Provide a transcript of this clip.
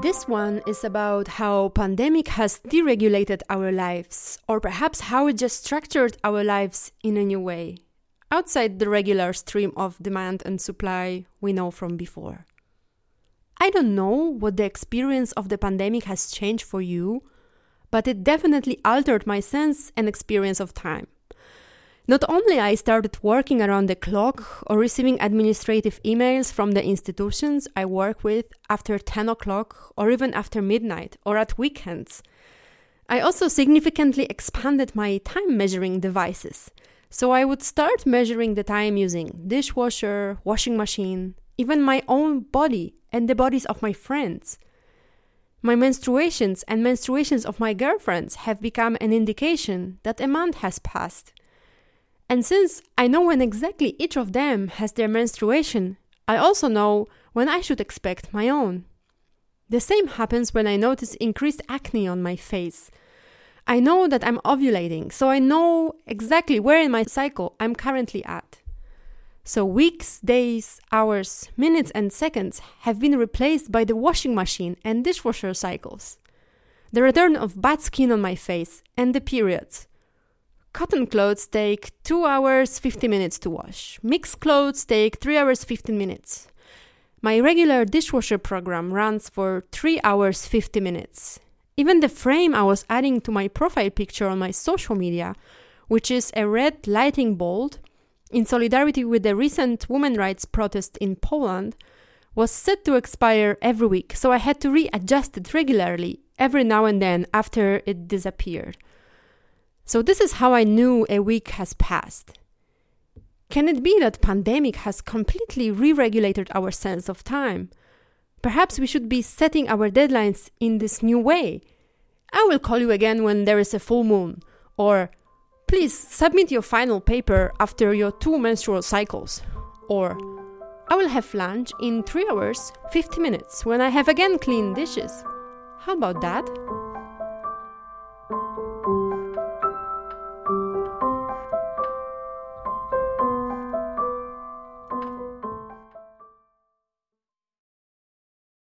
This one is about how pandemic has deregulated our lives or perhaps how it just structured our lives in a new way outside the regular stream of demand and supply we know from before. I don't know what the experience of the pandemic has changed for you, but it definitely altered my sense and experience of time. Not only I started working around the clock or receiving administrative emails from the institutions I work with after 10 o'clock or even after midnight or at weekends. I also significantly expanded my time measuring devices. So I would start measuring the time using dishwasher, washing machine, even my own body and the bodies of my friends. My menstruations and menstruations of my girlfriends have become an indication that a month has passed. And since I know when exactly each of them has their menstruation, I also know when I should expect my own. The same happens when I notice increased acne on my face. I know that I'm ovulating, so I know exactly where in my cycle I'm currently at. So weeks, days, hours, minutes, and seconds have been replaced by the washing machine and dishwasher cycles. The return of bad skin on my face and the periods. Cotton clothes take 2 hours 50 minutes to wash. Mixed clothes take 3 hours 15 minutes. My regular dishwasher program runs for 3 hours 50 minutes. Even the frame I was adding to my profile picture on my social media, which is a red lighting bolt in solidarity with the recent women rights protest in Poland, was set to expire every week, so I had to readjust it regularly every now and then after it disappeared. So this is how I knew a week has passed. Can it be that pandemic has completely re-regulated our sense of time? Perhaps we should be setting our deadlines in this new way. I will call you again when there is a full moon, or please submit your final paper after your two menstrual cycles, or I will have lunch in 3 hours 50 minutes when I have again clean dishes. How about that?